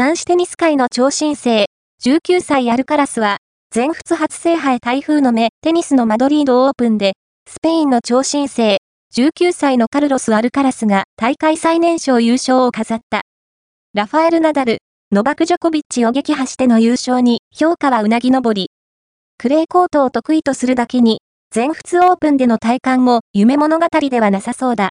男子テニス界の超新星、19歳アルカラスは、全仏初制覇へ台風の目、テニスのマドリードオープンで、スペインの超新星、19歳のカルロス・アルカラスが大会最年少優勝を飾った。ラファエル・ナダル、ノバク・ジョコビッチを撃破しての優勝に評価はうなぎ登り。クレーコートを得意とするだけに、全仏オープンでの体感も夢物語ではなさそうだ。